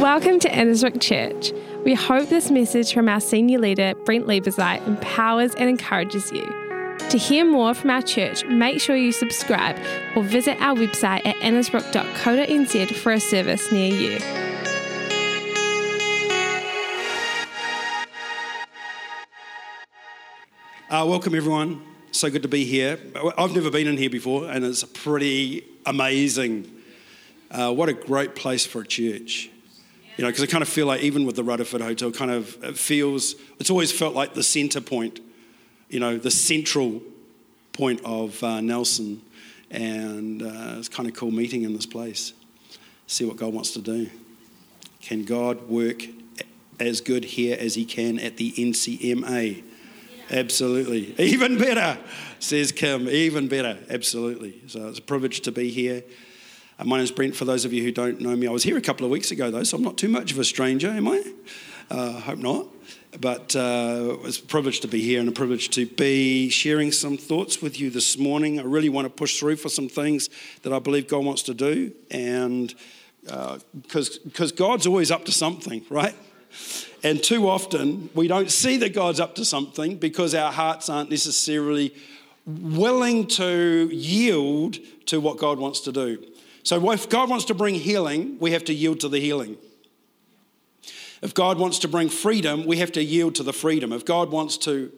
Welcome to Annesbrook Church. We hope this message from our senior leader, Brent Lieberzeit, empowers and encourages you. To hear more from our church, make sure you subscribe or visit our website at annesbrook.co.nz for a service near you. Uh, welcome, everyone. So good to be here. I've never been in here before, and it's pretty amazing. Uh, what a great place for a church. You know, because I kind of feel like even with the Rutherford Hotel, kind of it feels, it's always felt like the centre point, you know, the central point of uh, Nelson. And uh, it's kind of cool meeting in this place. See what God wants to do. Can God work as good here as he can at the NCMA? Absolutely. Even better, says Kim. Even better. Absolutely. So it's a privilege to be here. My name's Brent. For those of you who don't know me, I was here a couple of weeks ago, though, so I'm not too much of a stranger, am I? Uh, hope not. But uh, it's a privilege to be here and a privilege to be sharing some thoughts with you this morning. I really want to push through for some things that I believe God wants to do, and because uh, God's always up to something, right? And too often we don't see that God's up to something because our hearts aren't necessarily willing to yield to what God wants to do. So, if God wants to bring healing, we have to yield to the healing. If God wants to bring freedom, we have to yield to the freedom. If God wants to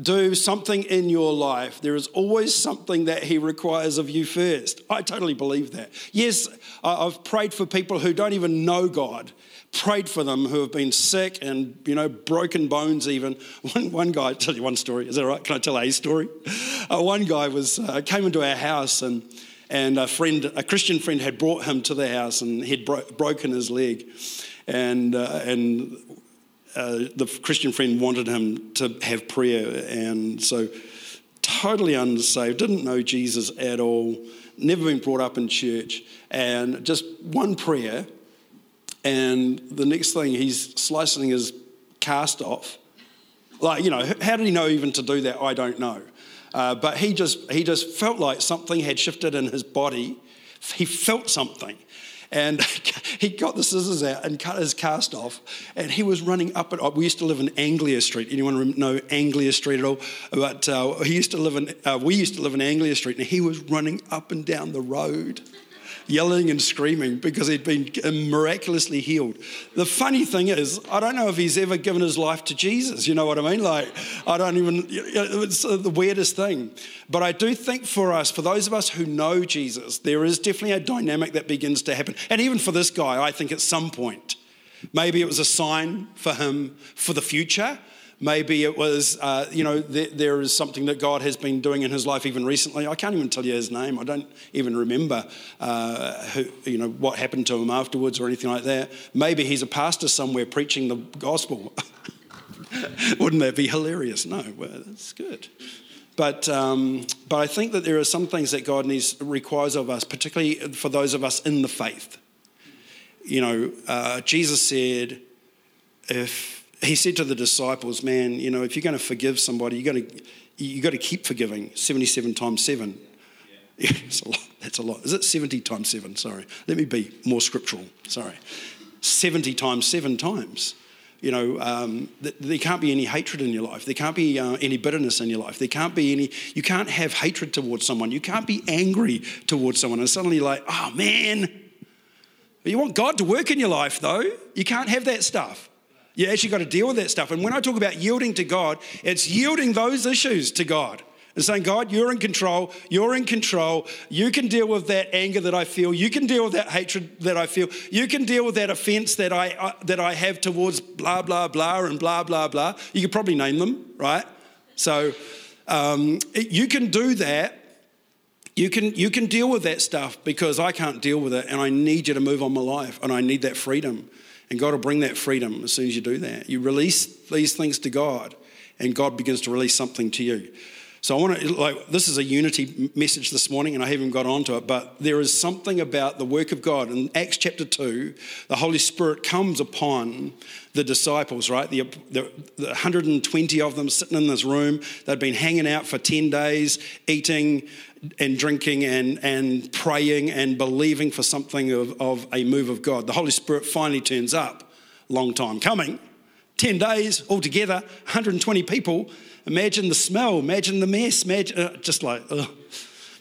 do something in your life, there is always something that He requires of you first. I totally believe that. Yes, I've prayed for people who don't even know God, prayed for them who have been sick and, you know, broken bones even. One, one guy, I'll tell you one story. Is that right? Can I tell a story? Uh, one guy was uh, came into our house and and a friend, a Christian friend, had brought him to the house and he'd bro- broken his leg, and uh, and uh, the Christian friend wanted him to have prayer, and so totally unsaved, didn't know Jesus at all, never been brought up in church, and just one prayer, and the next thing he's slicing his cast off. Like, you know, how did he know even to do that? I don't know. Uh, but he just, he just felt like something had shifted in his body. He felt something. And he got the scissors out and cut his cast off. And he was running up and We used to live in Anglia Street. Anyone know Anglia Street at all? But uh, he used to live in, uh, we used to live in Anglia Street, and he was running up and down the road yelling and screaming because he'd been uh, miraculously healed. The funny thing is, I don't know if he's ever given his life to Jesus. You know what I mean? Like, I don't even, it's uh, the weirdest thing. But I do think for us, for those of us who know Jesus, there is definitely a dynamic that begins to happen. And even for this guy, I think at some point, maybe it was a sign for him for the future Maybe it was, uh, you know, th- there is something that God has been doing in his life even recently. I can't even tell you his name. I don't even remember, uh, who, you know, what happened to him afterwards or anything like that. Maybe he's a pastor somewhere preaching the gospel. Wouldn't that be hilarious? No, well, that's good. But, um, but I think that there are some things that God needs requires of us, particularly for those of us in the faith. You know, uh, Jesus said, if he said to the disciples, Man, you know, if you're going to forgive somebody, you got to you got to keep forgiving 77 times 7. Yeah. a lot. That's a lot. Is it 70 times 7? Sorry. Let me be more scriptural. Sorry. 70 times 7 times. You know, um, th- there can't be any hatred in your life. There can't be uh, any bitterness in your life. There can't be any, you can't have hatred towards someone. You can't be angry towards someone. And suddenly, like, oh man, you want God to work in your life, though. You can't have that stuff. You actually got to deal with that stuff. And when I talk about yielding to God, it's yielding those issues to God and saying, God, you're in control. You're in control. You can deal with that anger that I feel. You can deal with that hatred that I feel. You can deal with that offense that I, uh, that I have towards blah, blah, blah, and blah, blah, blah. You could probably name them, right? So um, you can do that. You can, you can deal with that stuff because I can't deal with it and I need you to move on my life and I need that freedom. And God will bring that freedom as soon as you do that. You release these things to God, and God begins to release something to you. So I want to, like, this is a unity message this morning, and I haven't got onto it, but there is something about the work of God. In Acts chapter 2, the Holy Spirit comes upon the disciples, right? The, the, the 120 of them sitting in this room. They'd been hanging out for 10 days, eating and drinking and, and praying and believing for something of, of a move of God. The Holy Spirit finally turns up. Long time coming. 10 days altogether, 120 people Imagine the smell, imagine the mess, imagine, uh, just like, ugh.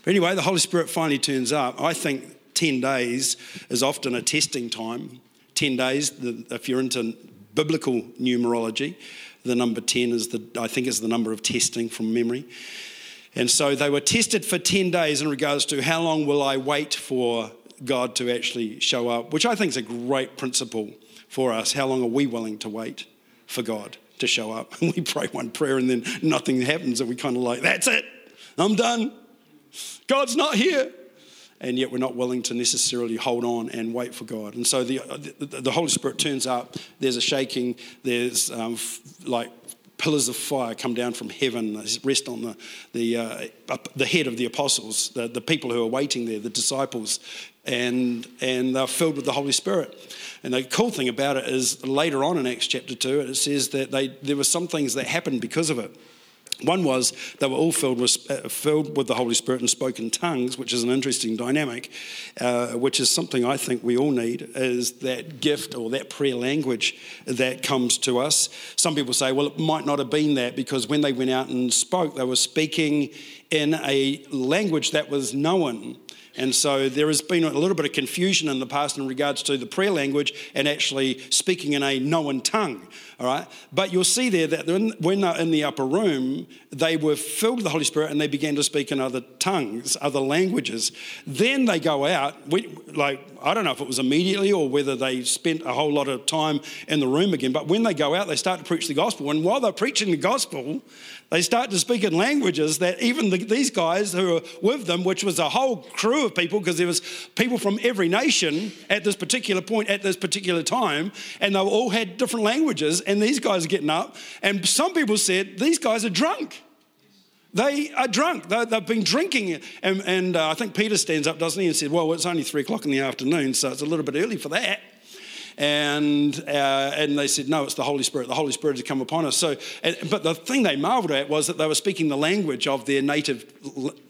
But anyway, the Holy Spirit finally turns up. I think 10 days is often a testing time. 10 days, the, if you're into biblical numerology, the number 10 is the, I think is the number of testing from memory. And so they were tested for 10 days in regards to how long will I wait for God to actually show up, which I think is a great principle for us. How long are we willing to wait for God? To show up. And we pray one prayer and then nothing happens, and we kind of like, that's it, I'm done. God's not here. And yet we're not willing to necessarily hold on and wait for God. And so the, the, the Holy Spirit turns up, there's a shaking, there's um, like pillars of fire come down from heaven, rest on the, the, uh, the head of the apostles, the, the people who are waiting there, the disciples, and, and they're filled with the Holy Spirit. And the cool thing about it is later on in Acts chapter 2, it says that they, there were some things that happened because of it. One was they were all filled with, uh, filled with the Holy Spirit and spoke in tongues, which is an interesting dynamic, uh, which is something I think we all need, is that gift or that prayer language that comes to us. Some people say, well, it might not have been that because when they went out and spoke, they were speaking in a language that was known and so there has been a little bit of confusion in the past in regards to the prayer language and actually speaking in a known tongue. All right. But you'll see there that when they're in the upper room, they were filled with the Holy Spirit and they began to speak in other tongues, other languages. Then they go out, we, like, I don't know if it was immediately or whether they spent a whole lot of time in the room again, but when they go out, they start to preach the gospel. And while they're preaching the gospel, they start to speak in languages that even the, these guys who are with them, which was a whole crew of people, because there was people from every nation at this particular point, at this particular time, and they all had different languages, and these guys are getting up. And some people said, these guys are drunk. They are drunk. They, have been drinking. And, and uh, I think Peter stands up, doesn't he, and said, Well, it's only three o'clock in the afternoon, so it's a little bit early for that. And, uh, and they said, No, it's the Holy Spirit. The Holy Spirit has come upon us. So, and, but the thing they marveled at was that they were speaking the language of their native,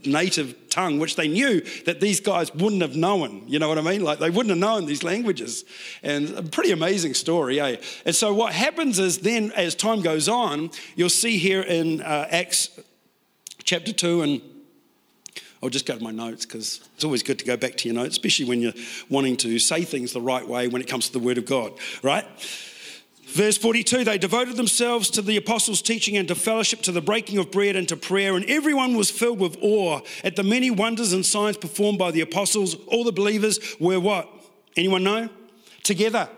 native tongue, which they knew that these guys wouldn't have known. You know what I mean? Like they wouldn't have known these languages. And a pretty amazing story, eh? And so what happens is then, as time goes on, you'll see here in uh, Acts chapter 2 and I'll just go to my notes because it's always good to go back to your notes, especially when you're wanting to say things the right way when it comes to the Word of God, right? Verse 42 they devoted themselves to the apostles' teaching and to fellowship, to the breaking of bread and to prayer, and everyone was filled with awe at the many wonders and signs performed by the apostles. All the believers were what? Anyone know? Together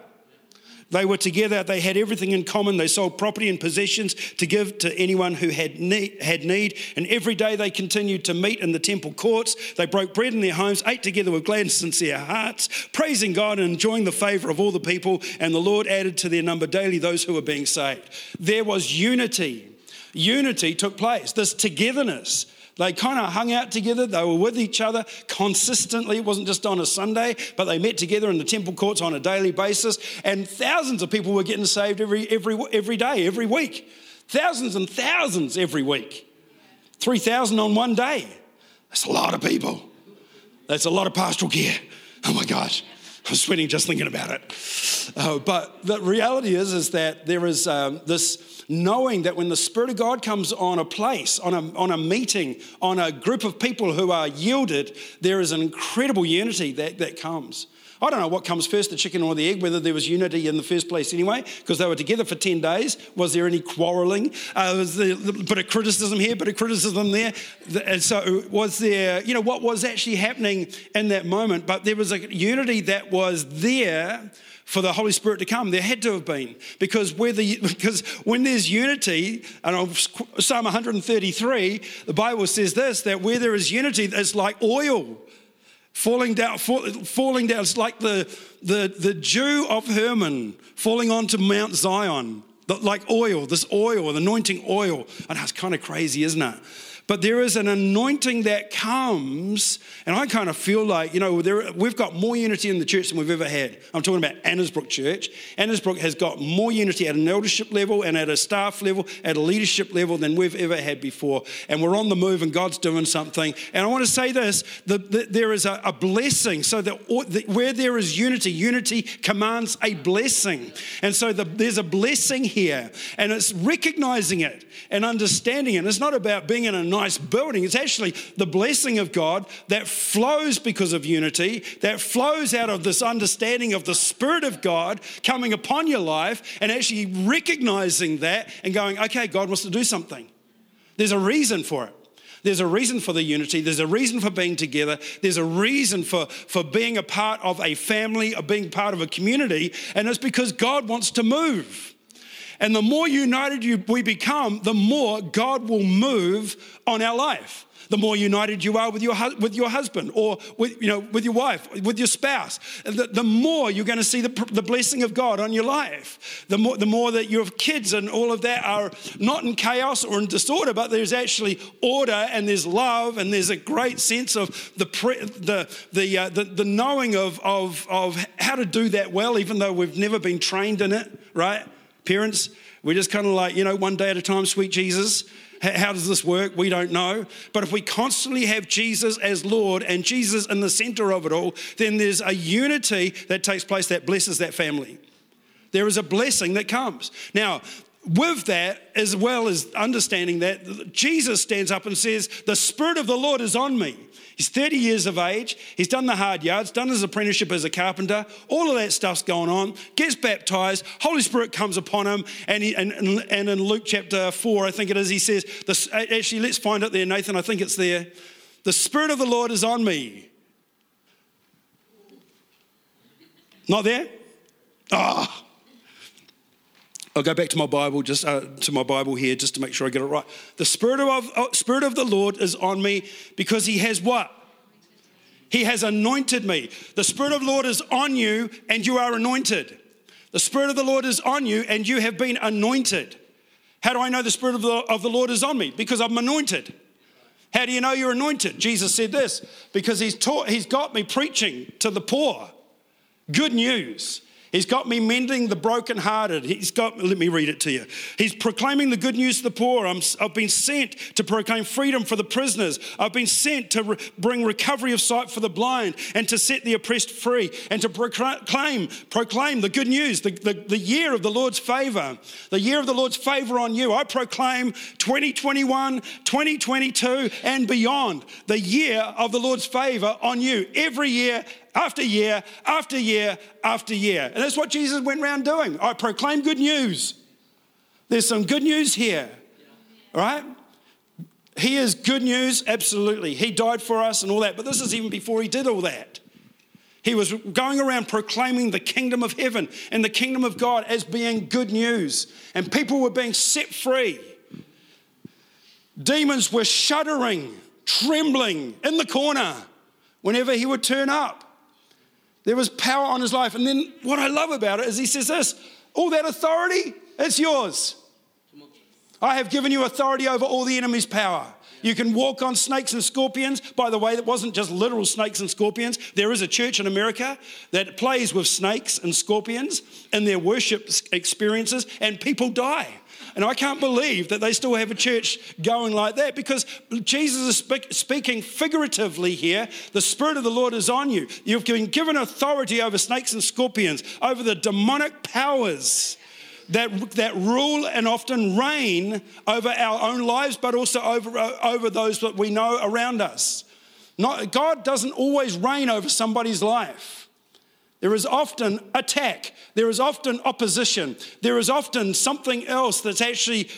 they were together, they had everything in common. They sold property and possessions to give to anyone who had need, had need. And every day they continued to meet in the temple courts. They broke bread in their homes, ate together with glad and sincere hearts, praising God and enjoying the favor of all the people. And the Lord added to their number daily those who were being saved. There was unity. Unity took place, this togetherness. They kind of hung out together. They were with each other consistently. It wasn't just on a Sunday, but they met together in the temple courts on a daily basis. And thousands of people were getting saved every, every, every day, every week. Thousands and thousands every week. 3,000 on one day. That's a lot of people. That's a lot of pastoral care. Oh my gosh. I'm sweating just thinking about it. Uh, but the reality is, is that there is um, this knowing that when the Spirit of God comes on a place, on a, on a meeting, on a group of people who are yielded, there is an incredible unity that, that comes. I don't know what comes first, the chicken or the egg, whether there was unity in the first place anyway, because they were together for 10 days. Was there any quarreling? Uh, was there a bit of criticism here, bit of criticism there? And so, was there, you know, what was actually happening in that moment? But there was a unity that was there for the Holy Spirit to come. There had to have been because where the because when there's unity, and Psalm 133, the Bible says this that where there is unity, it's like oil falling down, fall, falling down. It's like the, the, the dew of Hermon falling onto Mount Zion, like oil, this oil, the anointing oil. Know it's kind of crazy, isn't it? But there is an anointing that comes, and I kind of feel like, you know, there, we've got more unity in the church than we've ever had. I'm talking about Annesbrook Church. Annesbrook has got more unity at an eldership level and at a staff level, at a leadership level than we've ever had before. And we're on the move, and God's doing something. And I want to say this the, there is a, a, blessing, so that where there is unity, unity commands a blessing. And so the, there's a blessing here, and it's recognizing it and understanding it. It's not about being in a nice building. It's actually the blessing of God that flows because of unity, that flows out of this understanding of the Spirit of God coming upon your life and actually recognizing that and going, okay, God wants to do something. There's a reason for it. There's a reason for the unity. There's a reason for being together. There's a reason for, for being a part of a family, of being part of a community. And it's because God wants to move. And the more united we become, the more God will move on our life. The more united you are with your, with your husband or with, you know, with your wife, with your spouse, the, the more you're going to see the, the blessing of God on your life. The more, the more that your kids and all of that are not in chaos or in disorder, but there's actually order and there's love and there's a great sense of the, pre, the, the, uh, the, the knowing of, of, of how to do that well, even though we've never been trained in it, right? Parents, we're just kind of like, you know, one day at a time, sweet Jesus. How does this work? We don't know. But if we constantly have Jesus as Lord and Jesus in the center of it all, then there's a unity that takes place that blesses that family. There is a blessing that comes. Now, with that, as well as understanding that, Jesus stands up and says, The Spirit of the Lord is on me. He's 30 years of age. He's done the hard yards, done his apprenticeship as a carpenter. All of that stuff's going on. Gets baptized. Holy Spirit comes upon him. And, he, and, and in Luke chapter 4, I think it is, he says, actually, let's find it there, Nathan. I think it's there. The Spirit of the Lord is on me. Not there? Ah. Oh. I'll go back to my Bible, just uh, to my Bible here, just to make sure I get it right. The Spirit of, uh, Spirit of the Lord is on me because He has what? He has anointed me. The Spirit of the Lord is on you, and you are anointed. The Spirit of the Lord is on you, and you have been anointed. How do I know the Spirit of the, of the Lord is on me? Because I'm anointed. How do you know you're anointed? Jesus said this because he's taught, he's got me preaching to the poor. Good news. He's got me mending the brokenhearted. He's got, let me read it to you. He's proclaiming the good news to the poor. i have been sent to proclaim freedom for the prisoners. I've been sent to re- bring recovery of sight for the blind and to set the oppressed free and to proclaim, proclaim the good news, the, the, the year of the Lord's favor, the year of the Lord's favor on you. I proclaim 2021, 2022, and beyond, the year of the Lord's favor on you. Every year, after year after year after year. And that's what Jesus went around doing. I proclaim good news. There's some good news here, right? He is good news, absolutely. He died for us and all that, but this is even before he did all that. He was going around proclaiming the kingdom of heaven and the kingdom of God as being good news, and people were being set free. Demons were shuddering, trembling in the corner whenever he would turn up. There was power on his life. And then what I love about it is he says this all that authority, it's yours. I have given you authority over all the enemy's power. You can walk on snakes and scorpions. By the way, that wasn't just literal snakes and scorpions. There is a church in America that plays with snakes and scorpions in their worship experiences, and people die. And I can't believe that they still have a church going like that because Jesus is speak, speaking figuratively here. The Spirit of the Lord is on you. You've been given authority over snakes and scorpions, over the demonic powers that, that rule and often reign over our own lives, but also over, over those that we know around us. Not, God doesn't always reign over somebody's life. There is often attack. There is often opposition. There is often something else that's actually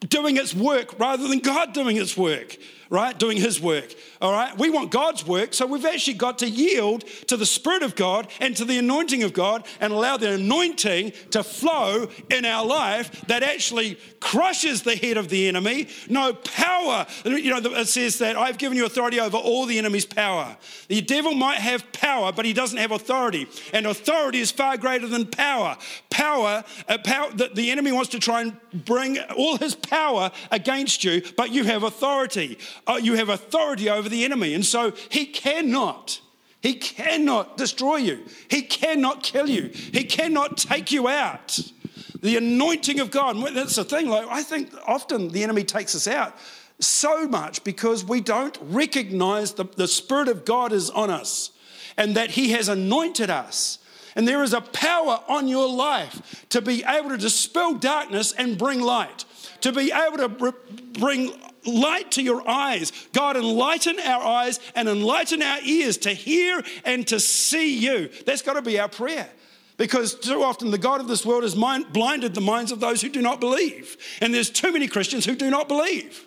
doing its work rather than God doing its work. Right? Doing His work, all right? We want God's work, so we've actually got to yield to the Spirit of God and to the anointing of God and allow the anointing to flow in our life that actually crushes the head of the enemy. No power, you know, it says that I've given you authority over all the enemy's power. The devil might have power, but he doesn't have authority. And authority is far greater than power. Power, uh, power the, the enemy wants to try and bring all his power against you, but you have authority. Uh, you have authority over the enemy. And so he cannot. He cannot destroy you. He cannot kill you. He cannot take you out. The anointing of God, that's the thing. Like I think often the enemy takes us out so much because we don't recognize the, the Spirit of God is on us and that He has anointed us. And there is a power on your life to be able to dispel darkness and bring light, to be able to bring light to your eyes. God, enlighten our eyes and enlighten our ears to hear and to see you. That's got to be our prayer. Because too often the God of this world has mind, blinded the minds of those who do not believe. And there's too many Christians who do not believe.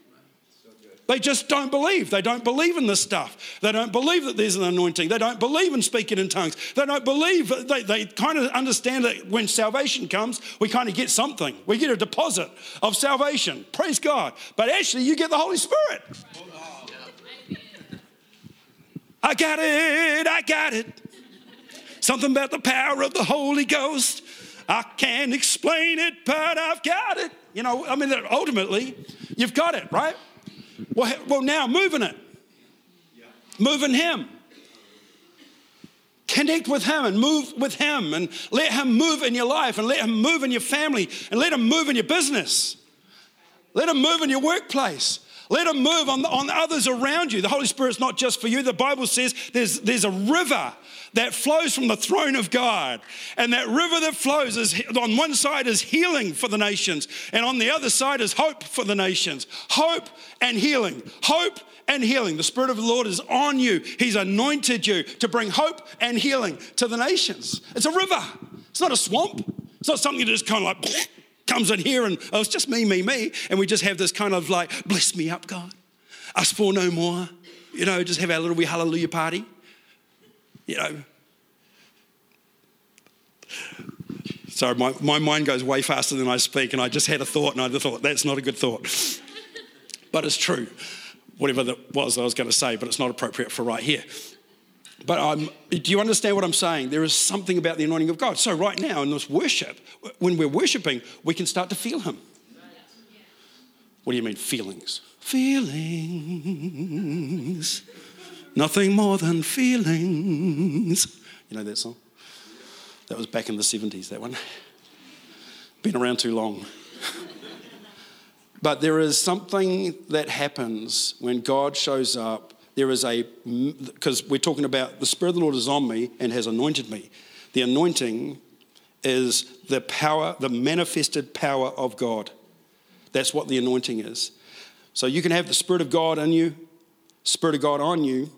They just don't believe. They don't believe in this stuff. They don't believe that there's an anointing. They don't believe in speaking in tongues. They don't believe, they, they kind of understand that when salvation comes, we kind of get something. We get a deposit of salvation. Praise God. But actually, you get the Holy Spirit. I got it. I got it. Something about the power of the Holy Ghost. I can't explain it, but I've got it. You know, I mean, ultimately, you've got it, right? Well, well now moving it. Move in Him. Connect with Him and move with Him and let Him move in your life and let Him move in your family and let Him move in your business. Let Him move in your workplace. Let Him move on, on others around you. The Holy Spirit's not just for you. The Bible says there's, there's a river that flows from the throne of God. And that river that flows is on one side is healing for the nations, and on the other side is hope for the nations. Hope and healing. Hope and healing. The Spirit of the Lord is on you. He's anointed you to bring hope and healing to the nations. It's a river, it's not a swamp. It's not something that just kind of like comes in here and oh, it's just me, me, me. And we just have this kind of like, bless me up, God. Us for no more. You know, just have our little wee hallelujah party you know. Sorry, my, my mind goes way faster than I speak, and I just had a thought, and I thought, that's not a good thought. but it's true, whatever that was I was going to say, but it's not appropriate for right here. But I'm, do you understand what I'm saying? There is something about the anointing of God. So, right now in this worship, when we're worshiping, we can start to feel Him. What do you mean, feelings? Feelings. Nothing more than feelings. You know that song? That was back in the 70s, that one. Been around too long. but there is something that happens when God shows up. There is a, because we're talking about the Spirit of the Lord is on me and has anointed me. The anointing is the power, the manifested power of God. That's what the anointing is. So you can have the Spirit of God in you, Spirit of God on you,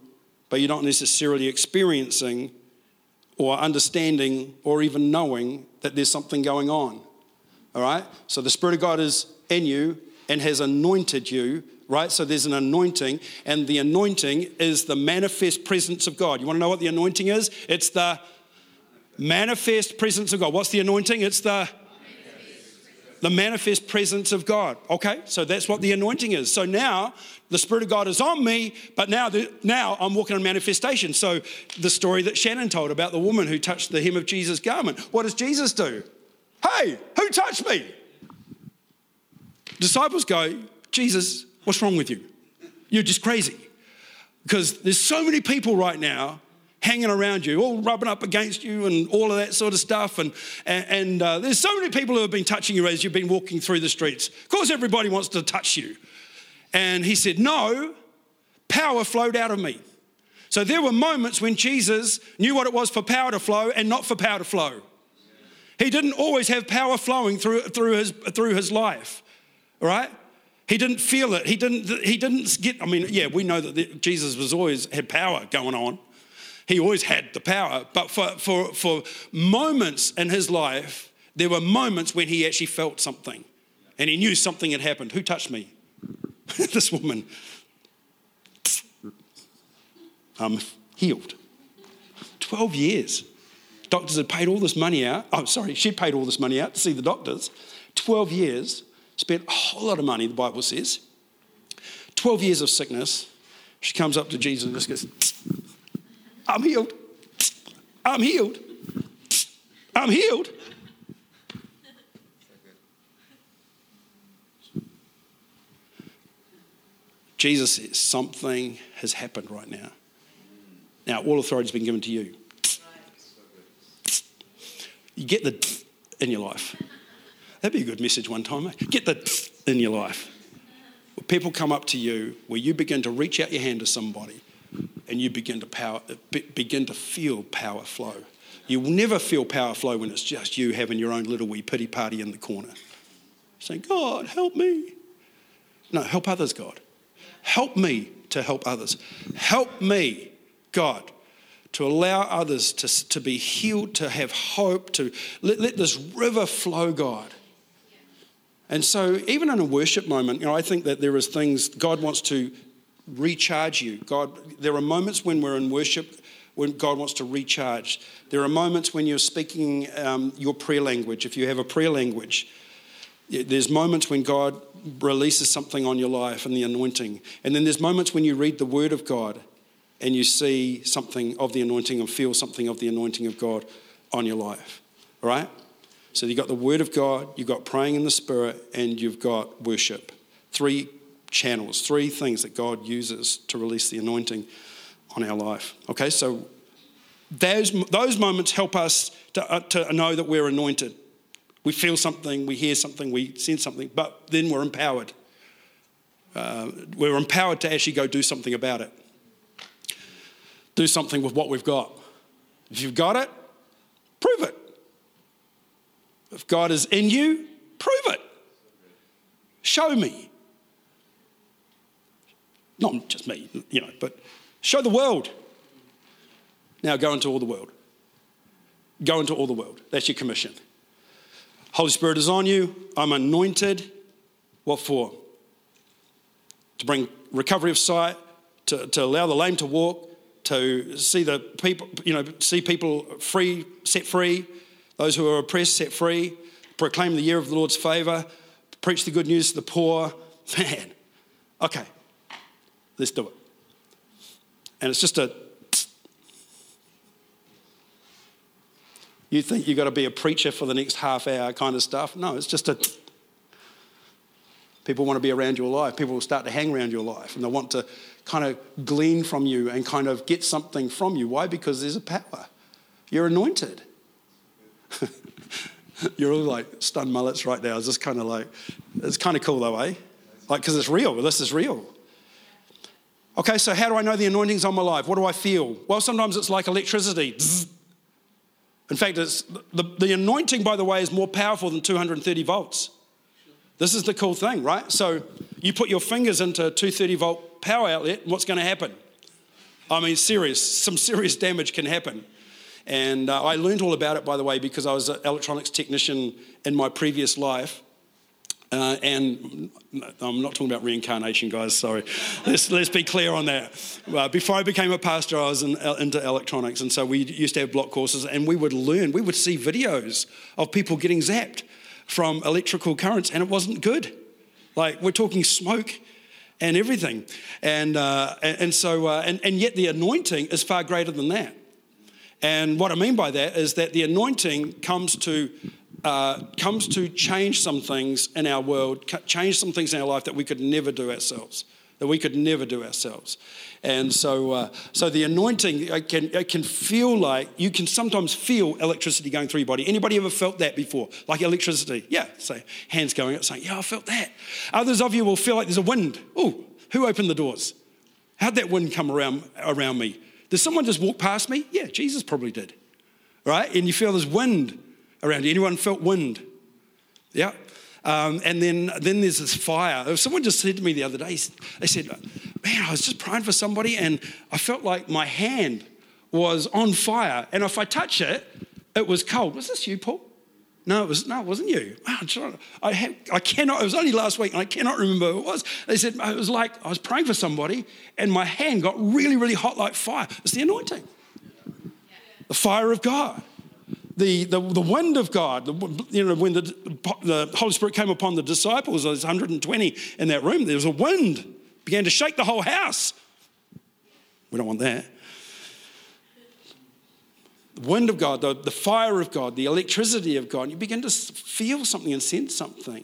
but you're not necessarily experiencing or understanding or even knowing that there's something going on. All right? So the Spirit of God is in you and has anointed you, right? So there's an anointing, and the anointing is the manifest presence of God. You want to know what the anointing is? It's the manifest presence of God. What's the anointing? It's the the manifest presence of God. Okay, so that's what the anointing is. So now the Spirit of God is on me, but now, the, now I'm walking in manifestation. So the story that Shannon told about the woman who touched the hem of Jesus' garment. What does Jesus do? Hey, who touched me? Disciples go, Jesus, what's wrong with you? You're just crazy. Because there's so many people right now hanging around you, all rubbing up against you, and all of that sort of stuff. And, and, uh, there's so many people who have been touching you as you've been walking through the streets. Of course, everybody wants to touch you. And he said, No, power flowed out of me. So there were moments when Jesus knew what it was for power to flow and not for power to flow. He didn't always have power flowing through, through, his, through his life, right? He didn't feel it. He didn't, he didn't get, I mean, yeah, we know that the, Jesus was always had power going on. He always had the power. But for, for, for moments in his life, there were moments when he actually felt something and he knew something had happened. Who touched me? this woman. I'm healed. 12 years. Doctors had paid all this money out. Oh, sorry, she paid all this money out to see the doctors. 12 years, spent a whole lot of money, the Bible says. 12 years of sickness. She comes up to Jesus and just goes, I'm healed. I'm healed. I'm healed. Jesus says, Something has happened right now. Now, all authority has been given to you. You get the in your life. That'd be a good message one time. Eh? Get the in your life. People come up to you where you begin to reach out your hand to somebody and you begin to power, begin to feel power flow. You will never feel power flow when it's just you having your own little wee pity party in the corner. Saying, God, help me. No, help others, God. Help me to help others. Help me, God, to allow others to, to be healed, to have hope, to let, let this river flow, God. And so, even in a worship moment, you know, I think that there is things God wants to recharge you. God, there are moments when we're in worship when God wants to recharge. There are moments when you're speaking um, your prayer language. If you have a prayer language, there's moments when God releases something on your life and the anointing. And then there's moments when you read the Word of God and you see something of the anointing and feel something of the anointing of God on your life. All right? So you've got the Word of God, you've got praying in the Spirit, and you've got worship. Three channels, three things that God uses to release the anointing on our life. Okay, so those, those moments help us to, uh, to know that we're anointed. We feel something, we hear something, we sense something, but then we're empowered. Uh, we're empowered to actually go do something about it. Do something with what we've got. If you've got it, prove it. If God is in you, prove it. Show me. Not just me, you know, but show the world. Now go into all the world. Go into all the world. That's your commission. Holy Spirit is on you. I'm anointed. What for? To bring recovery of sight, to, to allow the lame to walk, to see the people, you know, see people free, set free, those who are oppressed set free, proclaim the year of the Lord's favor, preach the good news to the poor. Man, okay, let's do it. And it's just a you think you've got to be a preacher for the next half hour kind of stuff. No, it's just a. People want to be around your life. People will start to hang around your life and they want to kind of glean from you and kind of get something from you. Why? Because there's a power. You're anointed. You're all like stunned mullets right now. It's just kind of like, it's kind of cool though, eh? Like, because it's real. This is real. Okay, so how do I know the anointing's on my life? What do I feel? Well, sometimes it's like electricity. In fact, it's, the, the anointing, by the way, is more powerful than 230 volts. This is the cool thing, right? So you put your fingers into a 230 volt power outlet, what's going to happen? I mean, serious, some serious damage can happen. And uh, I learned all about it, by the way, because I was an electronics technician in my previous life. Uh, and I'm not talking about reincarnation, guys, sorry. let's, let's be clear on that. Uh, before I became a pastor, I was in, uh, into electronics, and so we used to have block courses, and we would learn, we would see videos of people getting zapped from electrical currents, and it wasn't good. Like, we're talking smoke and everything. And, uh, and, and, so, uh, and, and yet the anointing is far greater than that. And what I mean by that is that the anointing comes to uh, comes to change some things in our world, change some things in our life that we could never do ourselves, that we could never do ourselves. And so, uh, so the anointing it can, it can feel like you can sometimes feel electricity going through your body. Anybody ever felt that before? Like electricity? Yeah. Say hands going up, saying, "Yeah, I felt that." Others of you will feel like there's a wind. Oh, who opened the doors? How'd that wind come around around me? Did someone just walk past me? Yeah, Jesus probably did. Right? And you feel there's wind around you. Anyone felt wind? Yeah. Um, and then, then there's this fire. Someone just said to me the other day, they said, Man, I was just praying for somebody and I felt like my hand was on fire. And if I touch it, it was cold. Was this you, Paul? No, it was no, it wasn't you. I, have, I cannot. It was only last week, and I cannot remember who it was. They said it was like I was praying for somebody, and my hand got really, really hot like fire. It's the anointing, the fire of God, the the, the wind of God. The, you know, when the, the Holy Spirit came upon the disciples, there's 120 in that room. There was a wind, began to shake the whole house. We don't want that wind of God, the, the fire of God, the electricity of God, you begin to feel something and sense something.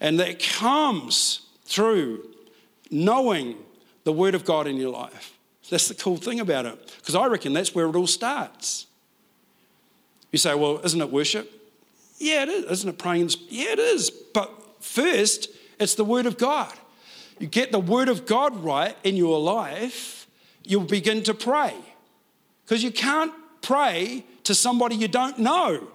And that comes through knowing the Word of God in your life. That's the cool thing about it. Because I reckon that's where it all starts. You say, well, isn't it worship? Yeah, it is. Isn't it praying? Yeah, it is. But first, it's the Word of God. You get the Word of God right in your life, you'll begin to pray. Because you can't pray to somebody you don't know.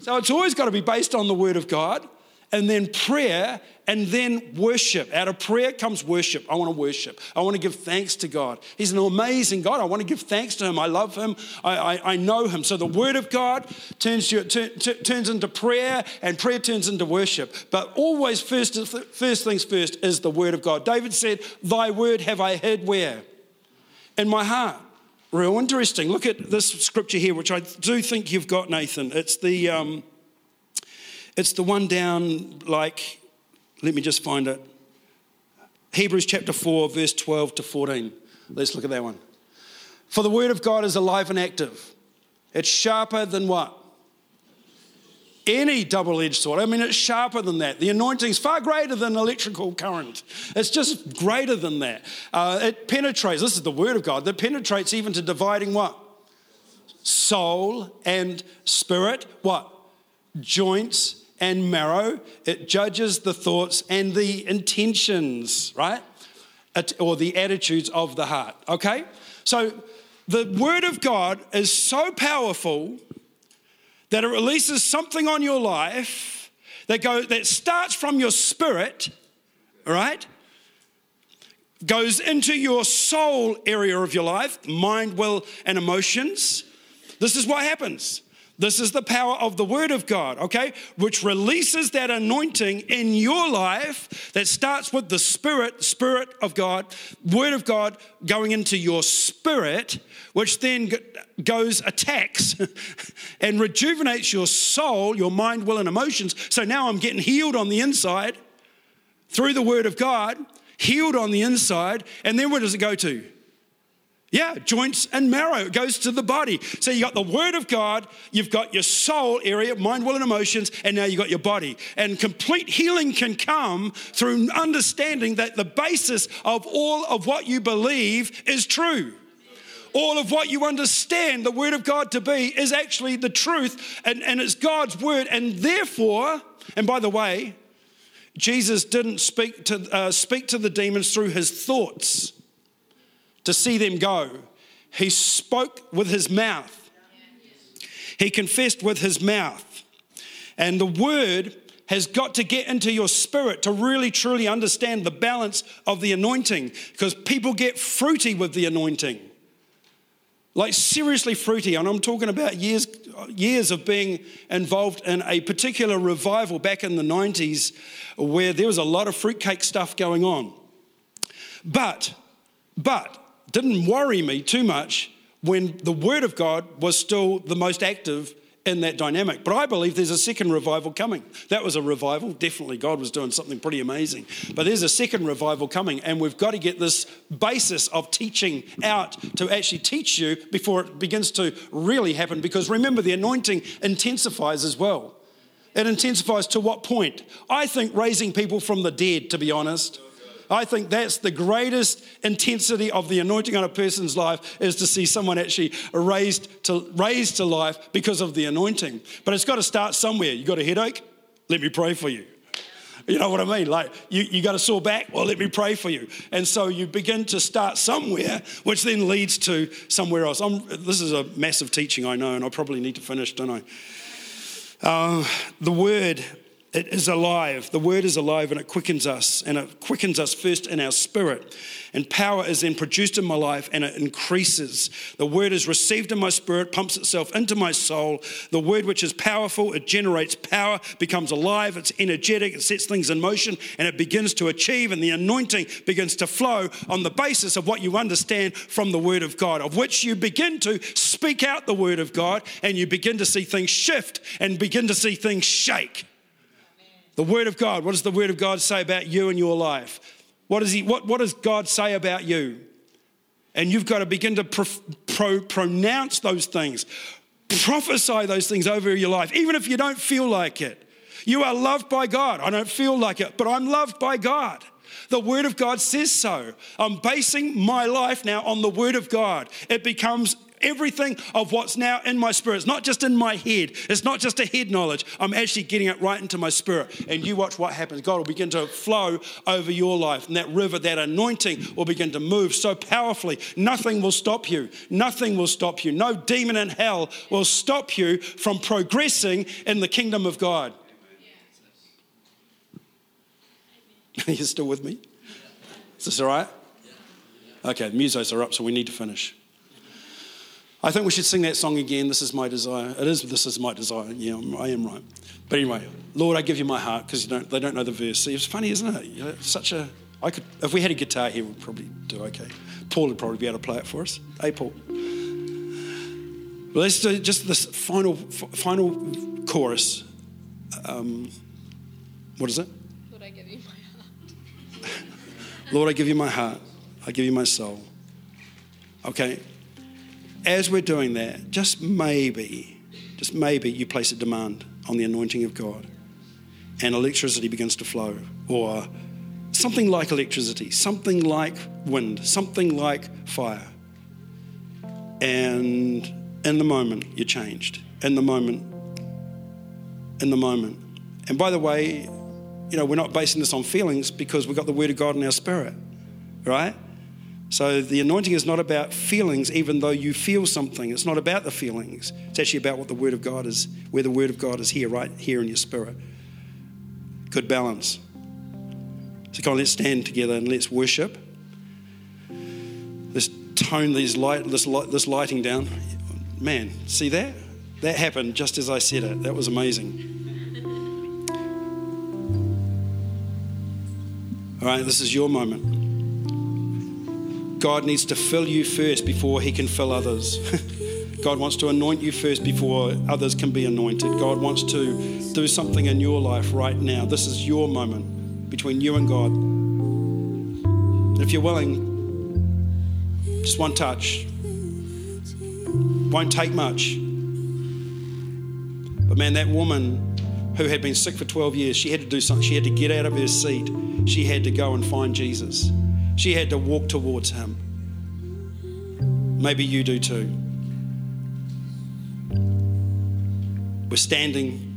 So it's always got to be based on the Word of God and then prayer and then worship. Out of prayer comes worship. I want to worship. I want to give thanks to God. He's an amazing God. I want to give thanks to Him. I love Him. I, I, I know Him. So the Word of God turns, to, t- t- turns into prayer and prayer turns into worship. But always, first, first things first, is the Word of God. David said, Thy Word have I heard where? In my heart. Real interesting. Look at this scripture here, which I do think you've got, Nathan. It's the, um, it's the one down, like, let me just find it. Hebrews chapter 4, verse 12 to 14. Let's look at that one. For the word of God is alive and active. It's sharper than what? Any double edged sword. I mean, it's sharper than that. The anointing is far greater than electrical current, it's just greater than that. Uh, it penetrates, this is the word of God, that penetrates even to dividing what? Soul and spirit. What? Joints and marrow. It judges the thoughts and the intentions, right? Or the attitudes of the heart, okay? So the word of God is so powerful that it releases something on your life that, go, that starts from your spirit, right? Goes into your soul area of your life, mind, will, and emotions. This is what happens. This is the power of the Word of God, okay? Which releases that anointing in your life that starts with the Spirit, Spirit of God, Word of God going into your spirit, which then goes, attacks, and rejuvenates your soul, your mind, will, and emotions. So now I'm getting healed on the inside through the Word of God, healed on the inside, and then where does it go to? Yeah, joints and marrow. It goes to the body. So you got the word of God, you've got your soul area, mind, will, and emotions, and now you've got your body. And complete healing can come through understanding that the basis of all of what you believe is true. All of what you understand the word of God to be is actually the truth, and, and it's God's word. And therefore, and by the way, Jesus didn't speak to, uh, speak to the demons through his thoughts to see them go. He spoke with his mouth, he confessed with his mouth. And the word has got to get into your spirit to really truly understand the balance of the anointing because people get fruity with the anointing. Like seriously fruity, and I'm talking about years, years of being involved in a particular revival back in the 90s where there was a lot of fruitcake stuff going on. But, but didn't worry me too much when the Word of God was still the most active in that dynamic. But I believe there's a second revival coming. That was a revival. Definitely, God was doing something pretty amazing. But there's a second revival coming, and we've got to get this basis of teaching out to actually teach you before it begins to really happen. Because remember, the anointing intensifies as well. It intensifies to what point? I think raising people from the dead, to be honest. I think that's the greatest intensity of the anointing on a person's life is to see someone actually raised to, raised to life because of the anointing. But it's got to start somewhere. You got a headache? Let me pray for you. You know what I mean? Like, you, you got a sore back? Well, let me pray for you. And so you begin to start somewhere, which then leads to somewhere else. I'm, this is a massive teaching, I know, and I probably need to finish, don't I? Uh, the word It is alive. The word is alive and it quickens us. And it quickens us first in our spirit. And power is then produced in my life and it increases. The word is received in my spirit, pumps itself into my soul. The word, which is powerful, it generates power, becomes alive, it's energetic, it sets things in motion, and it begins to achieve. And the anointing begins to flow on the basis of what you understand from the word of God, of which you begin to speak out the word of God and you begin to see things shift and begin to see things shake. The Word of God. What does the Word of God say about you and your life? What, is he, what, what does God say about you? And you've got to begin to pro, pro, pronounce those things, prophesy those things over your life, even if you don't feel like it. You are loved by God. I don't feel like it, but I'm loved by God. The Word of God says so. I'm basing my life now on the Word of God. It becomes everything of what's now in my spirit. It's not just in my head, it's not just a head knowledge. I'm actually getting it right into my spirit. And you watch what happens. God will begin to flow over your life. And that river, that anointing will begin to move so powerfully. Nothing will stop you. Nothing will stop you. No demon in hell will stop you from progressing in the kingdom of God. Are you still with me? Is this all right? Okay, the musos are up, so we need to finish. I think we should sing that song again. This is my desire. It is, this is my desire. Yeah, I am right. But anyway, Lord, I give you my heart because don't, they don't know the verse. See, it's funny, isn't it? You know, such a, I could, if we had a guitar here, we'd probably do okay. Paul would probably be able to play it for us. Hey, Paul. Well, let's do just this final, final chorus. Um, what is it? Lord, I give you my heart. Lord, I give you my heart. I give you my soul. Okay, as we're doing that, just maybe, just maybe you place a demand on the anointing of God and electricity begins to flow, or something like electricity, something like wind, something like fire. And in the moment, you're changed. In the moment, in the moment. And by the way, you know, we're not basing this on feelings because we've got the Word of God in our spirit, right? So the anointing is not about feelings, even though you feel something. It's not about the feelings. It's actually about what the Word of God is, where the Word of God is here, right here in your spirit. Good balance. So come on, let's stand together and let's worship. Let's tone these light, this, light, this lighting down. Man, see that? That happened just as I said it. That was amazing. All right, this is your moment. God needs to fill you first before he can fill others. God wants to anoint you first before others can be anointed. God wants to do something in your life right now. This is your moment between you and God. If you're willing, just one touch. Won't take much. But man, that woman who had been sick for 12 years, she had to do something. She had to get out of her seat. She had to go and find Jesus. She had to walk towards him. Maybe you do too. We're standing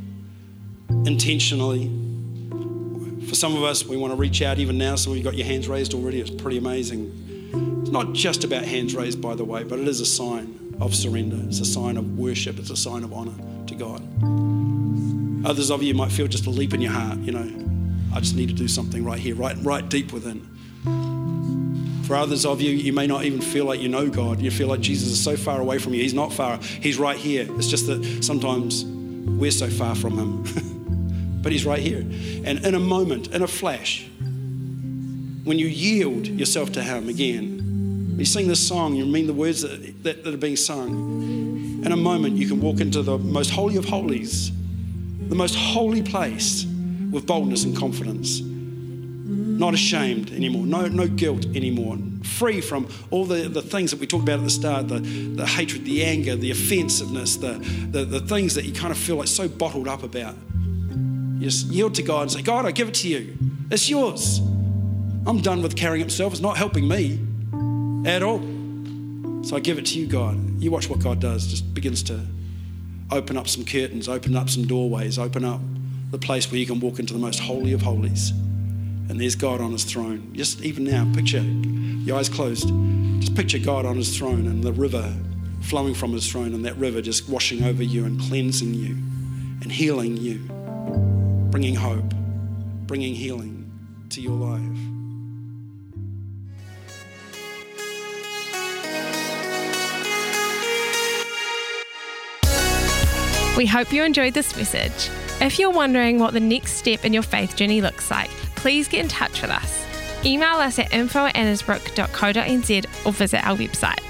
intentionally. For some of us, we want to reach out even now. Some of you got your hands raised already. It's pretty amazing. It's not just about hands raised, by the way, but it is a sign of surrender. It's a sign of worship. It's a sign of honor to God. Others of you might feel just a leap in your heart, you know, I just need to do something right here, right, right deep within. For others of you, you may not even feel like you know God. You feel like Jesus is so far away from you. He's not far, He's right here. It's just that sometimes we're so far from Him. but He's right here. And in a moment, in a flash, when you yield yourself to Him again, you sing this song, you mean the words that, that, that are being sung. In a moment, you can walk into the most holy of holies, the most holy place with boldness and confidence not ashamed anymore, no, no guilt anymore, free from all the, the things that we talked about at the start the, the hatred, the anger, the offensiveness, the, the, the things that you kind of feel like so bottled up about. You just yield to God and say, God, I give it to you. It's yours. I'm done with carrying it myself. It's not helping me at all. So I give it to you, God. You watch what God does. Just begins to open up some curtains, open up some doorways, open up the place where you can walk into the most holy of holies and there's God on his throne. Just even now, picture your eyes closed. Just picture God on his throne and the river flowing from his throne, and that river just washing over you and cleansing you and healing you. bringing hope, bringing healing to your life. We hope you enjoyed this message. If you're wondering what the next step in your faith journey looks like, please get in touch with us. Email us at info at or visit our website.